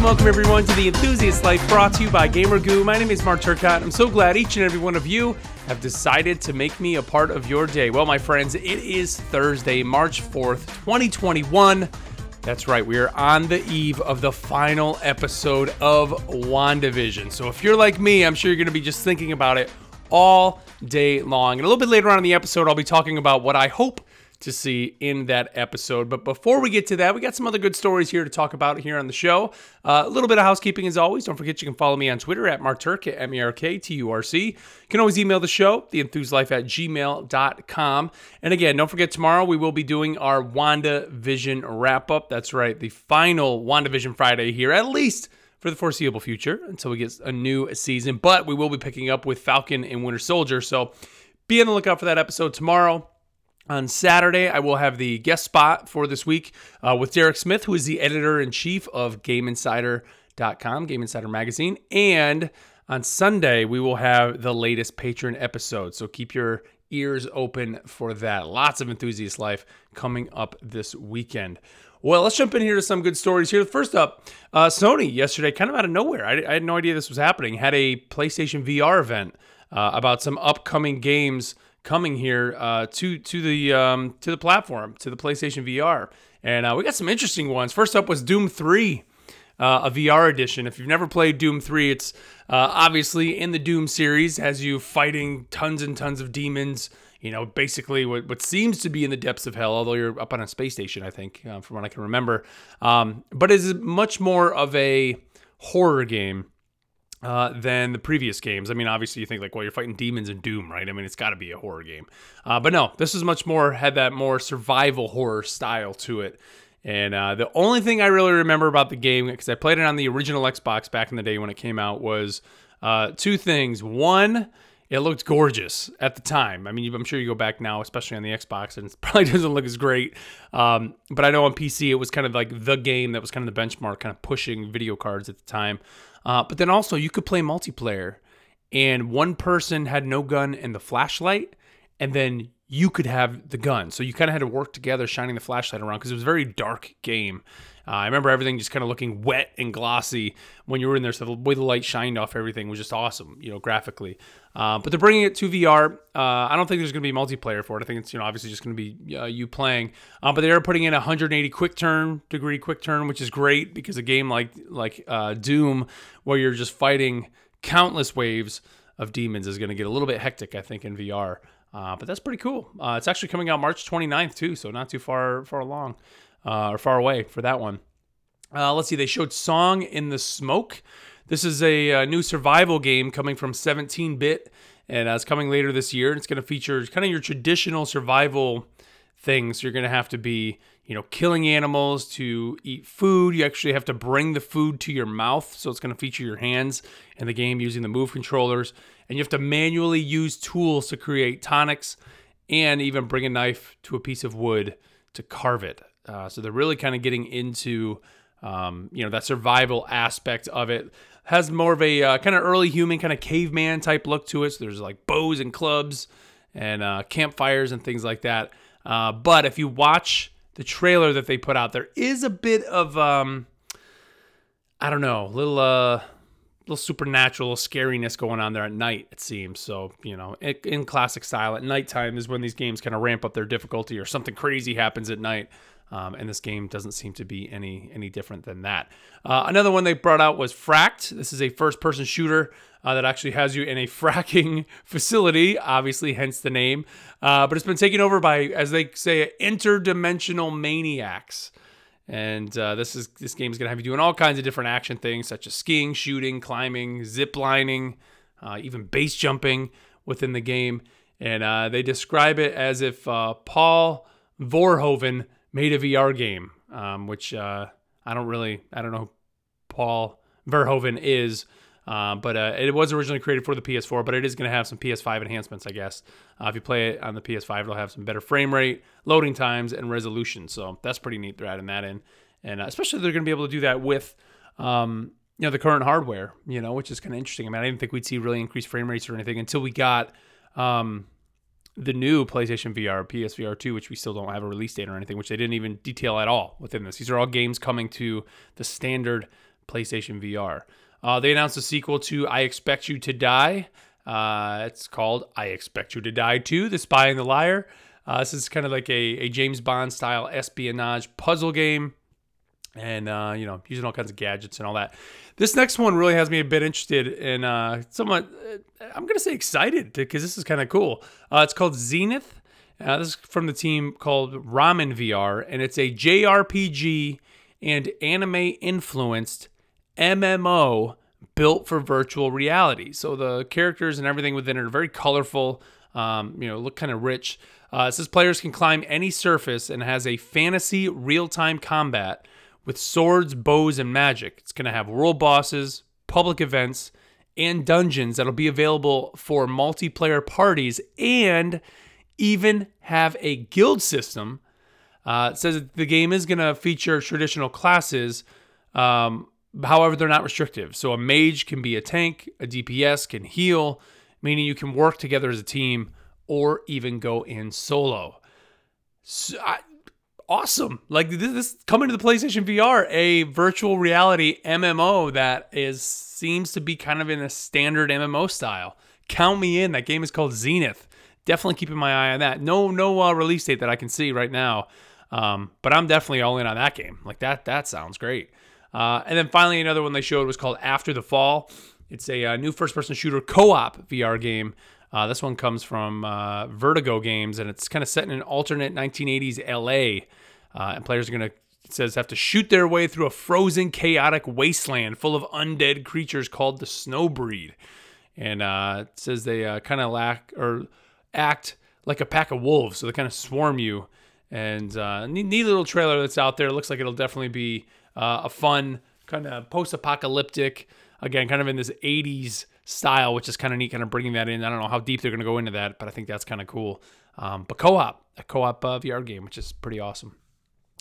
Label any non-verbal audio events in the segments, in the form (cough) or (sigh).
Welcome, welcome everyone to the Enthusiast Life brought to you by GamerGoo. My name is Mark Turcott. I'm so glad each and every one of you have decided to make me a part of your day. Well, my friends, it is Thursday, March 4th, 2021. That's right, we are on the eve of the final episode of WandaVision. So if you're like me, I'm sure you're going to be just thinking about it all day long. And a little bit later on in the episode, I'll be talking about what I hope to see in that episode. But before we get to that, we got some other good stories here to talk about here on the show. Uh, a little bit of housekeeping as always. Don't forget you can follow me on Twitter at MarkTurc, at M-E-R-K-T-U-R-C. You can always email the show, theenthuslife at gmail.com. And again, don't forget tomorrow we will be doing our WandaVision wrap-up. That's right, the final WandaVision Friday here, at least for the foreseeable future until we get a new season. But we will be picking up with Falcon and Winter Soldier. So be on the lookout for that episode tomorrow. On Saturday, I will have the guest spot for this week uh, with Derek Smith, who is the editor in chief of GameInsider.com, Game Insider Magazine. And on Sunday, we will have the latest patron episode. So keep your ears open for that. Lots of enthusiast life coming up this weekend. Well, let's jump in here to some good stories here. First up, uh, Sony yesterday, kind of out of nowhere, I, I, had no idea this was happening, had a PlayStation VR event uh, about some upcoming games coming here uh, to to the um, to the platform to the PlayStation VR, and uh, we got some interesting ones. First up was Doom Three. Uh, a VR edition. If you've never played Doom 3, it's uh, obviously in the Doom series, has you fighting tons and tons of demons. You know, basically what, what seems to be in the depths of hell, although you're up on a space station, I think, uh, from what I can remember. Um, but it's much more of a horror game uh, than the previous games. I mean, obviously, you think like, well, you're fighting demons in Doom, right? I mean, it's got to be a horror game. Uh, but no, this is much more had that more survival horror style to it. And uh, the only thing I really remember about the game, because I played it on the original Xbox back in the day when it came out, was uh, two things. One, it looked gorgeous at the time. I mean, I'm sure you go back now, especially on the Xbox, and (laughs) it probably doesn't look as great. Um, but I know on PC, it was kind of like the game that was kind of the benchmark, kind of pushing video cards at the time. Uh, but then also, you could play multiplayer, and one person had no gun and the flashlight, and then you could have the gun. So you kind of had to work together, shining the flashlight around because it was a very dark game. Uh, I remember everything just kind of looking wet and glossy when you were in there. So the way the light shined off everything was just awesome, you know, graphically. Uh, but they're bringing it to VR. Uh, I don't think there's going to be multiplayer for it. I think it's you know obviously just going to be uh, you playing. Uh, but they are putting in 180 quick turn degree quick turn, which is great because a game like like uh, Doom, where you're just fighting countless waves of demons, is going to get a little bit hectic. I think in VR. Uh, but that's pretty cool. it's actually coming out March 29th too, so not too far far along uh, or far away for that one. Uh, let's see, they showed Song in the Smoke. This is a, a uh, new survival game coming from 17 bit, and uh, it's coming later this year. It's going to feature kind of your traditional survival things. You're going to have to be, you know, killing animals to eat food. You actually have to bring the food to your mouth, so it's going to feature your hands in the game using the move controllers, and you have to manually use tools to create tonics and even bring a knife to a piece of wood to carve it. Uh, so they're really kind of getting into um, you know that survival aspect of it. Has more of a uh, kind of early human kind of caveman type look to it. So there's like bows and clubs and uh, campfires and things like that. Uh, but if you watch the trailer that they put out, there is a bit of um, I don't know, little uh, little supernatural scariness going on there at night. It seems so. You know, in, in classic style, at nighttime is when these games kind of ramp up their difficulty, or something crazy happens at night. Um, and this game doesn't seem to be any any different than that. Uh, another one they brought out was Fracked. This is a first-person shooter uh, that actually has you in a (laughs) fracking facility, obviously, hence the name. Uh, but it's been taken over by, as they say, interdimensional maniacs. And uh, this is this game is going to have you doing all kinds of different action things, such as skiing, shooting, climbing, zip lining, uh, even base jumping within the game. And uh, they describe it as if Paul Verhoeven made a VR game, um, which uh, I don't really, I don't know who Paul Verhoeven is, uh, but uh, it was originally created for the PS4, but it is going to have some PS5 enhancements, I guess. Uh, if you play it on the PS5, it'll have some better frame rate, loading times, and resolution. So that's pretty neat. They're adding that in, and uh, especially they're going to be able to do that with. Um, you know the current hardware, you know, which is kind of interesting. I mean, I didn't think we'd see really increased frame rates or anything until we got um, the new PlayStation VR, PSVR 2, which we still don't have a release date or anything, which they didn't even detail at all within this. These are all games coming to the standard PlayStation VR. Uh, they announced a sequel to I Expect You to Die. Uh, it's called I Expect You to Die 2 The Spy and the Liar. Uh, this is kind of like a, a James Bond style espionage puzzle game and uh, you know using all kinds of gadgets and all that. This next one really has me a bit interested and uh, somewhat. Uh, I'm gonna say excited because this is kind of cool. Uh, it's called Zenith. Uh, this is from the team called Ramen VR, and it's a JRPG and anime influenced MMO built for virtual reality. So the characters and everything within it are very colorful. Um, you know, look kind of rich. Uh, it says players can climb any surface and has a fantasy real time combat with swords, bows, and magic. It's going to have world bosses, public events, and dungeons that'll be available for multiplayer parties and even have a guild system. Uh, it says the game is going to feature traditional classes, um, however, they're not restrictive. So a mage can be a tank, a DPS can heal, meaning you can work together as a team or even go in solo. So I, awesome. Like this, this coming to the PlayStation VR, a virtual reality MMO that is seems to be kind of in a standard MMO style. Count me in. That game is called Zenith. Definitely keeping my eye on that. No, no uh, release date that I can see right now, um, but I'm definitely all in on that game. Like that, that sounds great. Uh, and then finally, another one they showed was called After the Fall. It's a, uh, new first-person shooter co-op VR game. Uh, this one comes from uh, Vertigo Games, and it's kind of set in an alternate 1980s LA. Uh, and players are going to, it says, have to shoot their way through a frozen, chaotic wasteland full of undead creatures called the Snowbreed. And uh, it says they kind of lack or act like a pack of wolves, so they kind of swarm you. And neat, neat, little trailer that's out there. It looks like it'll definitely be uh, a fun kind of post-apocalyptic, again, kind of in this 80s style, which is kind of neat, kind of bringing that in. I don't know how deep they're going to go into that, but I think that's kind of cool. Um, but co-op, a co-op uh, VR game, which is pretty awesome.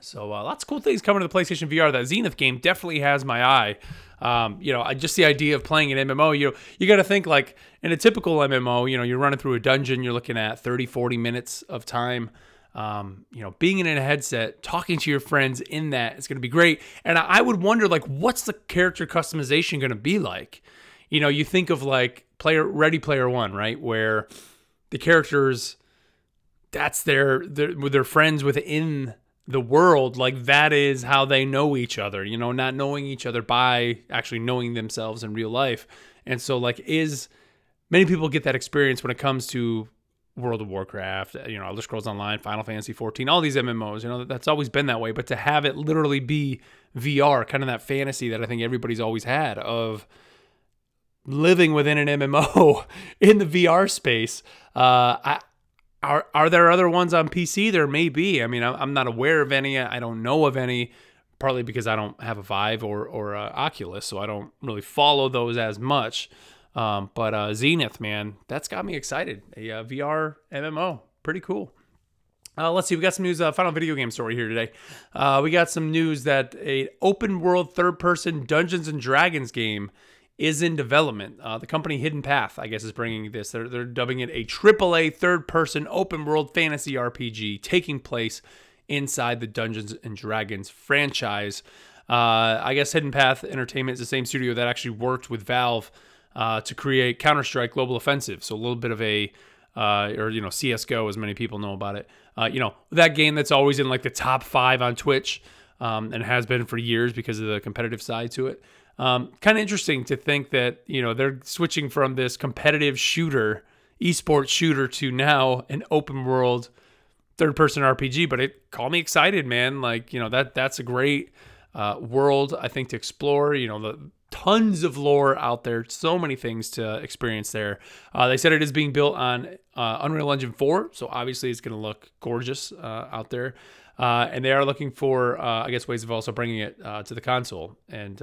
So uh, lots of cool things coming to the PlayStation VR. That Zenith game definitely has my eye. Um, you know, just the idea of playing an MMO, you you got to think like in a typical MMO, you know, you're running through a dungeon, you're looking at 30, 40 minutes of time. Um, you know, being in a headset, talking to your friends in that is going to be great. And I would wonder, like, what's the character customization going to be like? You know, you think of like player Ready Player One, right, where the characters, that's their their, their friends within the world like that is how they know each other you know not knowing each other by actually knowing themselves in real life and so like is many people get that experience when it comes to World of Warcraft, you know, Elder Scrolls Online, Final Fantasy 14, all these MMOs, you know, that's always been that way. But to have it literally be VR, kind of that fantasy that I think everybody's always had of living within an MMO (laughs) in the VR space, uh, I, are are there other ones on PC? There may be. I mean, I'm not aware of any. I don't know of any. Partly because I don't have a Vive or or a Oculus, so I don't really follow those as much. Um, but uh, Zenith, man, that's got me excited. A uh, VR MMO, pretty cool. Uh, let's see, we got some news. Uh, final video game story here today. Uh, we got some news that a open world third person Dungeons and Dragons game is in development. Uh, the company Hidden Path, I guess, is bringing this. They're, they're dubbing it a AAA third person open world fantasy RPG taking place inside the Dungeons and Dragons franchise. Uh, I guess Hidden Path Entertainment is the same studio that actually worked with Valve uh, to create Counter Strike Global Offensive. So a little bit of a, uh, or, you know, CSGO, as many people know about it. Uh, you know, that game that's always in like the top five on Twitch um, and has been for years because of the competitive side to it. Um, kind of interesting to think that you know they're switching from this competitive shooter, esports shooter, to now an open world third person RPG. But it called me excited, man. Like you know that that's a great uh, world I think to explore. You know the tons of lore out there, so many things to experience there. Uh, they said it is being built on uh, Unreal Engine 4, so obviously it's going to look gorgeous uh, out there. Uh, and they are looking for, uh, I guess, ways of also bringing it uh, to the console. And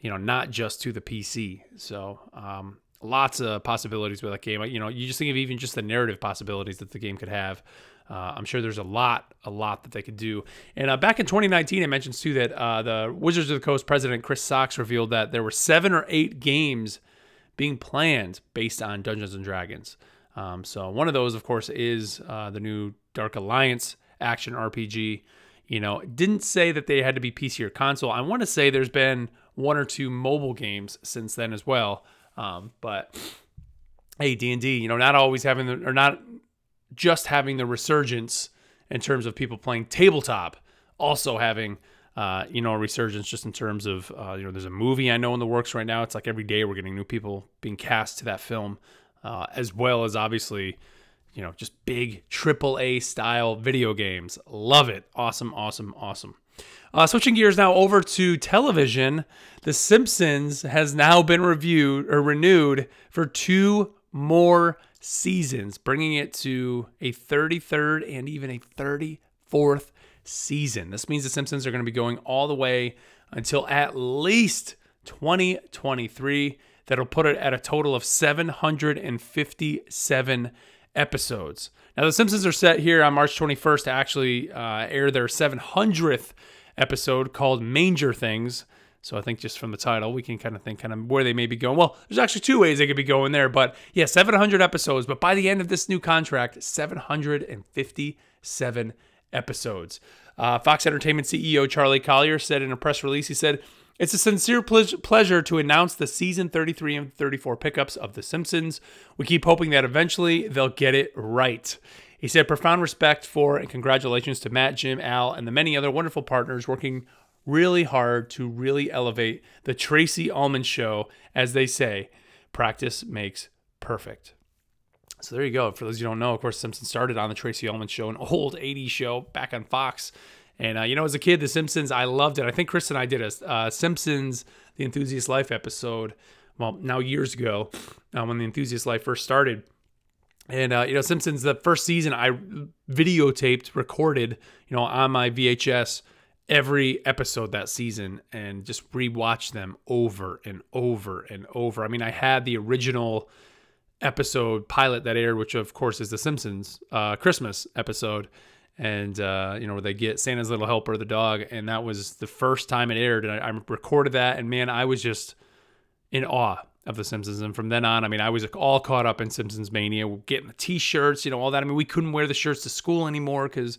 you know, not just to the PC. So, um, lots of possibilities with that game. You know, you just think of even just the narrative possibilities that the game could have. Uh, I'm sure there's a lot, a lot that they could do. And uh, back in 2019, I mentioned too that uh, the Wizards of the Coast president Chris Cocks revealed that there were seven or eight games being planned based on Dungeons and Dragons. Um, so one of those, of course, is uh, the new Dark Alliance action RPG. You know, didn't say that they had to be PC or console. I want to say there's been one or two mobile games since then as well. Um, but hey, D and D, you know, not always having the or not just having the resurgence in terms of people playing tabletop, also having uh, you know a resurgence just in terms of uh, you know there's a movie I know in the works right now. It's like every day we're getting new people being cast to that film, uh, as well as obviously you know just big triple A style video games. Love it, awesome, awesome, awesome. Uh, switching gears now over to television, The Simpsons has now been reviewed or renewed for two more seasons, bringing it to a 33rd and even a 34th season. This means The Simpsons are going to be going all the way until at least 2023. That'll put it at a total of 757 episodes. Now, The Simpsons are set here on March 21st to actually uh, air their 700th episode called Manger Things. So I think just from the title, we can kind of think kind of where they may be going. Well, there's actually two ways they could be going there, but yeah, 700 episodes. But by the end of this new contract, 757 episodes. Uh, Fox Entertainment CEO Charlie Collier said in a press release, he said, it's a sincere ple- pleasure to announce the season 33 and 34 pickups of The Simpsons. We keep hoping that eventually they'll get it right. He said, profound respect for and congratulations to Matt, Jim, Al, and the many other wonderful partners working really hard to really elevate the Tracey Ullman show. As they say, practice makes perfect. So there you go. For those you don't know, of course, Simpsons started on the Tracey Ullman show, an old (laughs) 80s show back on Fox. And, uh, you know, as a kid, The Simpsons, I loved it. I think Chris and I did a uh, Simpsons The Enthusiast Life episode, well, now years ago, uh, when The Enthusiast Life first started. And, uh, you know, Simpsons, the first season, I videotaped, recorded, you know, on my VHS every episode that season and just rewatch them over and over and over. I mean, I had the original episode pilot that aired, which of course is the Simpsons uh, Christmas episode, and uh, you know where they get Santa's little helper, the dog, and that was the first time it aired, and I, I recorded that, and man, I was just in awe of the Simpsons, and from then on, I mean, I was all caught up in Simpsons mania, getting the T-shirts, you know, all that. I mean, we couldn't wear the shirts to school anymore because,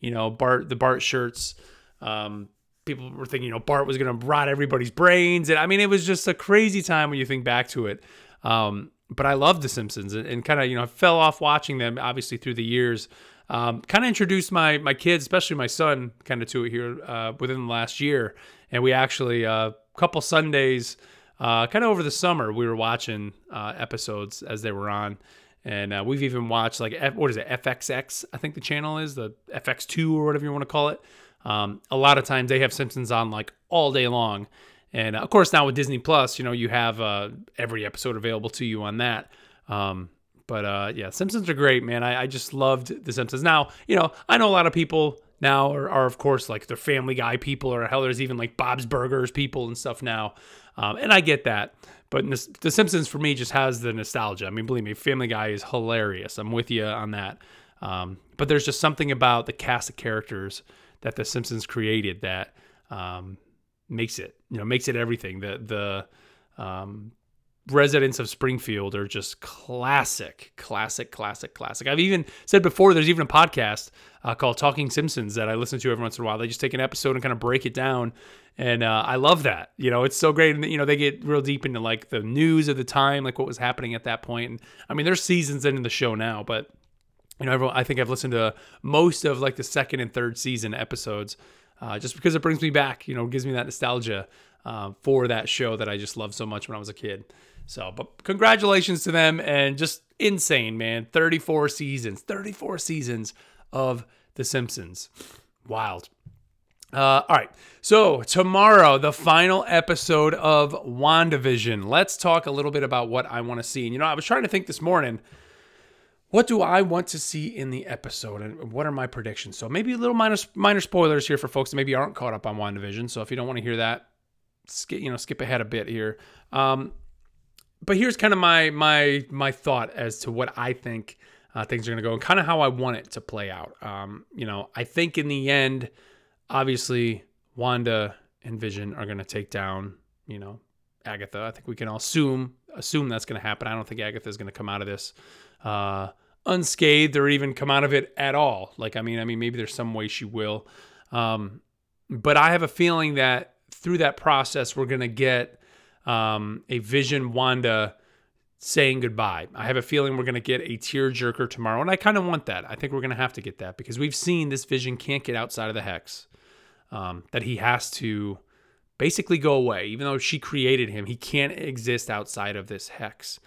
you know, Bart the Bart shirts. Um, people were thinking, you know, Bart was going to rot everybody's brains. And I mean, it was just a crazy time when you think back to it. Um, but I loved The Simpsons and, and kind of, you know, I fell off watching them obviously through the years. Um, kind of introduced my my kids, especially my son, kind of to it here uh, within the last year. And we actually, a uh, couple Sundays, uh, kind of over the summer, we were watching uh, episodes as they were on. And uh, we've even watched like, what is it, FXX, I think the channel is, the FX2 or whatever you want to call it. Um, a lot of times they have Simpsons on like all day long. And of course, now with Disney Plus, you know, you have uh, every episode available to you on that. Um, but uh, yeah, Simpsons are great, man. I, I, just loved The Simpsons. Now, you know, I know a lot of people now are, are of course, like the Family Guy people, or hell, there's even like Bob's Burgers people and stuff now. Um, and I get that. But The Simpsons for me just has the nostalgia. I mean, believe me, Family Guy is hilarious. I'm with you on that. Um, but there's just something about the cast of characters that the Simpsons created that um, makes it you know makes it everything. The the um, residents of Springfield are just classic, classic, classic, classic. I've even said before, there's even a podcast uh, called Talking Simpsons that I listen to every once in a while. They just take an episode and kind of break it down. And uh, I love that. You know, it's so great. And, you know, they get real deep into like the news of the time, like what was happening at that point. And I mean, there's seasons in the show now, but you know, everyone, I think I've listened to most of like the second and third season episodes, uh, just because it brings me back. You know, gives me that nostalgia uh, for that show that I just loved so much when I was a kid. So, but congratulations to them and just insane, man. 34 seasons, 34 seasons of The Simpsons. Wild. Uh, all right. So, tomorrow, the final episode of WandaVision. Let's talk a little bit about what I want to see. And, you know, I was trying to think this morning what do I want to see in the episode and what are my predictions? So maybe a little minor minor spoilers here for folks that maybe aren't caught up on WandaVision. So if you don't want to hear that, skip you know skip ahead a bit here. Um, but here's kind of my my my thought as to what I think uh, things are going to go and kind of how I want it to play out. Um, you know, I think in the end, obviously Wanda and Vision are going to take down you know Agatha. I think we can all assume assume that's going to happen. I don't think Agatha is going to come out of this. Uh, unscathed or even come out of it at all. Like, I mean, I mean, maybe there's some way she will. Um, but I have a feeling that through that process, we're going to get um, a Vision Wanda saying goodbye. I have a feeling we're going to get a tearjerker tomorrow, and I kind of want that. I think we're going to have to get that because we've seen this Vision can't get outside of the hex. Um, that he has to basically go away, even though she created him. He can't exist outside of this hex.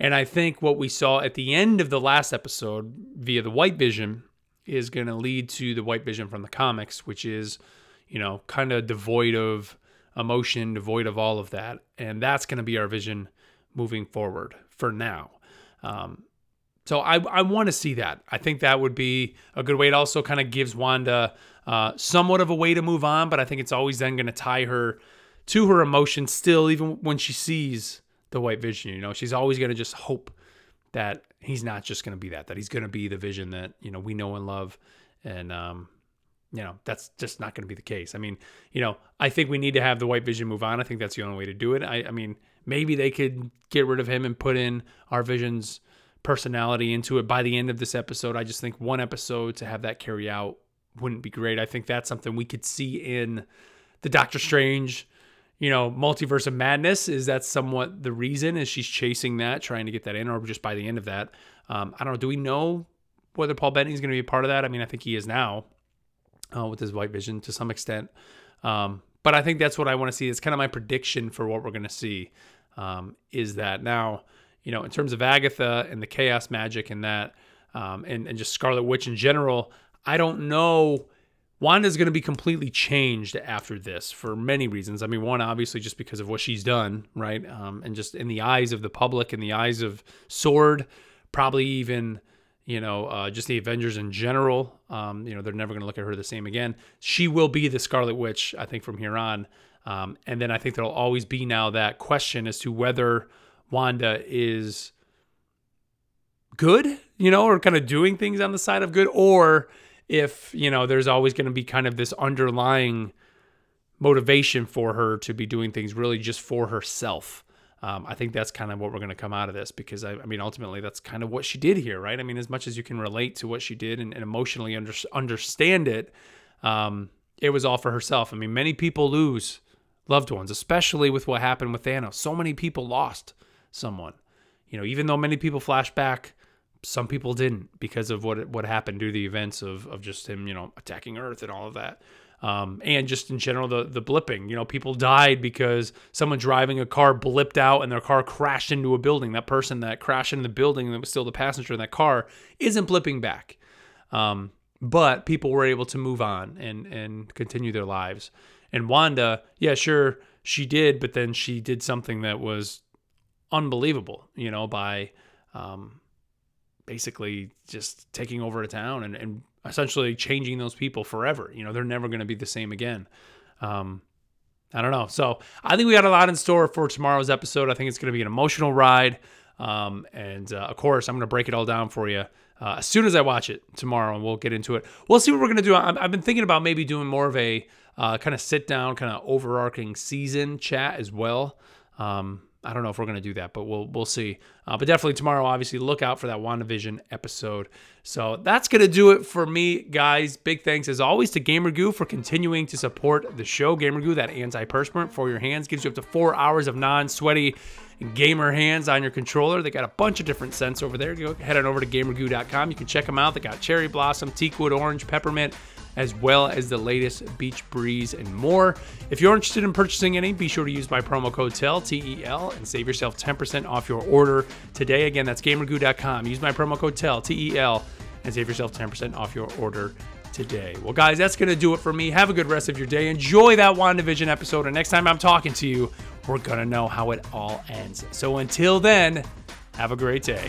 And I think what we saw at the end of the last episode via the White Vision is going to lead to the White Vision from the comics, which is, you know, kind of devoid of emotion, devoid of all of that. And that's going to be our vision moving forward for now. Um, so I, I want to see that. I think that would be a good way. It also kind of gives Wanda uh, somewhat of a way to move on, but I think it's always then going to tie her to her emotions still, even when she sees the White Vision. You know, she's always going to just hope that he's not just going to be that, that he's going to be the Vision that you know we know and love, and um, you know that's just not going to be the case. I mean, you know, I think we need to have the White Vision move on. I think that's the only way to do it. I, I mean, maybe they could get rid of him and put in our Vision's personality into it by the end of this episode. I just think one episode to have that carry out wouldn't be great. I think that's something we could see in the Doctor Strange, you know, multiverse of madness. Is that somewhat the reason? Is she's chasing that, trying to get that in, or just by the end of that? Um, I don't know. Do we know whether Paul Bettany is going to be a part of that? I mean, I think he is now uh, with his White Vision to some extent. Um, but I think that's what I want to see. It's kind of my prediction for what we're going to see. Um, is that now? You know, in terms of Agatha and the chaos magic and that, um, and and just Scarlet Witch in general, I don't know. Wanda's going to be completely changed after this for many reasons. I mean, one, obviously, just because of what she's done, right? Um, and just in the eyes of the public, in the eyes of Sword, probably even, you know, uh, just the Avengers in general. Um, you know, they're never going to look at her the same again. She will be the Scarlet Witch, I think, from here on. Um, and then I think there'll always be now that question as to whether Wanda is good, you know, or kind of doing things on the side of good, or if you know there's always going to be kind of this underlying motivation for her to be doing things really just for herself. Um, I think that's kind of what we're going to come out of this because I, I, mean, ultimately, that's kind of what she did here, right? I mean, as much as you can relate to what she did and, and emotionally under, understand it, um, it was all for herself. I mean, many people lose loved ones, especially with what happened with Thanos. So many people lost someone. You know, even though many people flash back some people didn't because of what what happened due to the events of of just him, you know, attacking Earth and all of that. Um, and just in general, the the blipping. You know, people died because someone driving a car blipped out and their car crashed into a building. That person that crashed into the building that was still the passenger in that car isn't blipping back. Um, but people were able to move on and and continue their lives. And Wanda, yeah, sure, she did, but then she did something that was unbelievable. You know, by um, basically just taking over a town and, and essentially changing those people forever. You know, they're never going to be the same again. Um, I don't know. So I think we got a lot in store for tomorrow's episode. I think it's going to be an emotional ride. Um, and uh, of course, I'm going to break it all down for you uh, as soon as I watch it tomorrow, and we'll get into it. We'll see what we're going to do. i have been thinking about maybe doing more of a uh, kind of sit down, kind of overarching season chat as well. Um, I don't know if we're gonna do that, but we'll we'll see. Uh, but definitely tomorrow, obviously, look out for that WandaVision episode. So that's gonna do it for me, guys. Big thanks as always to GamerGoo for continuing to support the show. GamerGoo, that antiperspirant for your hands, gives you up to four hours of non-sweaty gamer hands on your controller. They got a bunch of different scents over there. Go head on over to gamergoo.com. You can check them out. They got cherry blossom, teakwood orange, peppermint as well as the latest Beach Breeze and more. If you're interested in purchasing any, be sure to use my promo code TEL, T E L, and save yourself 10% off your order today. Again, that's gamergoo.com. Use my promo code TEL, T E L, and save yourself 10% off your order today. Well, guys, that's going to do it for me. Have a good rest of your day. Enjoy that WandaVision episode. And next time I'm talking to you, we're going to know how it all ends. So until then, have a great day.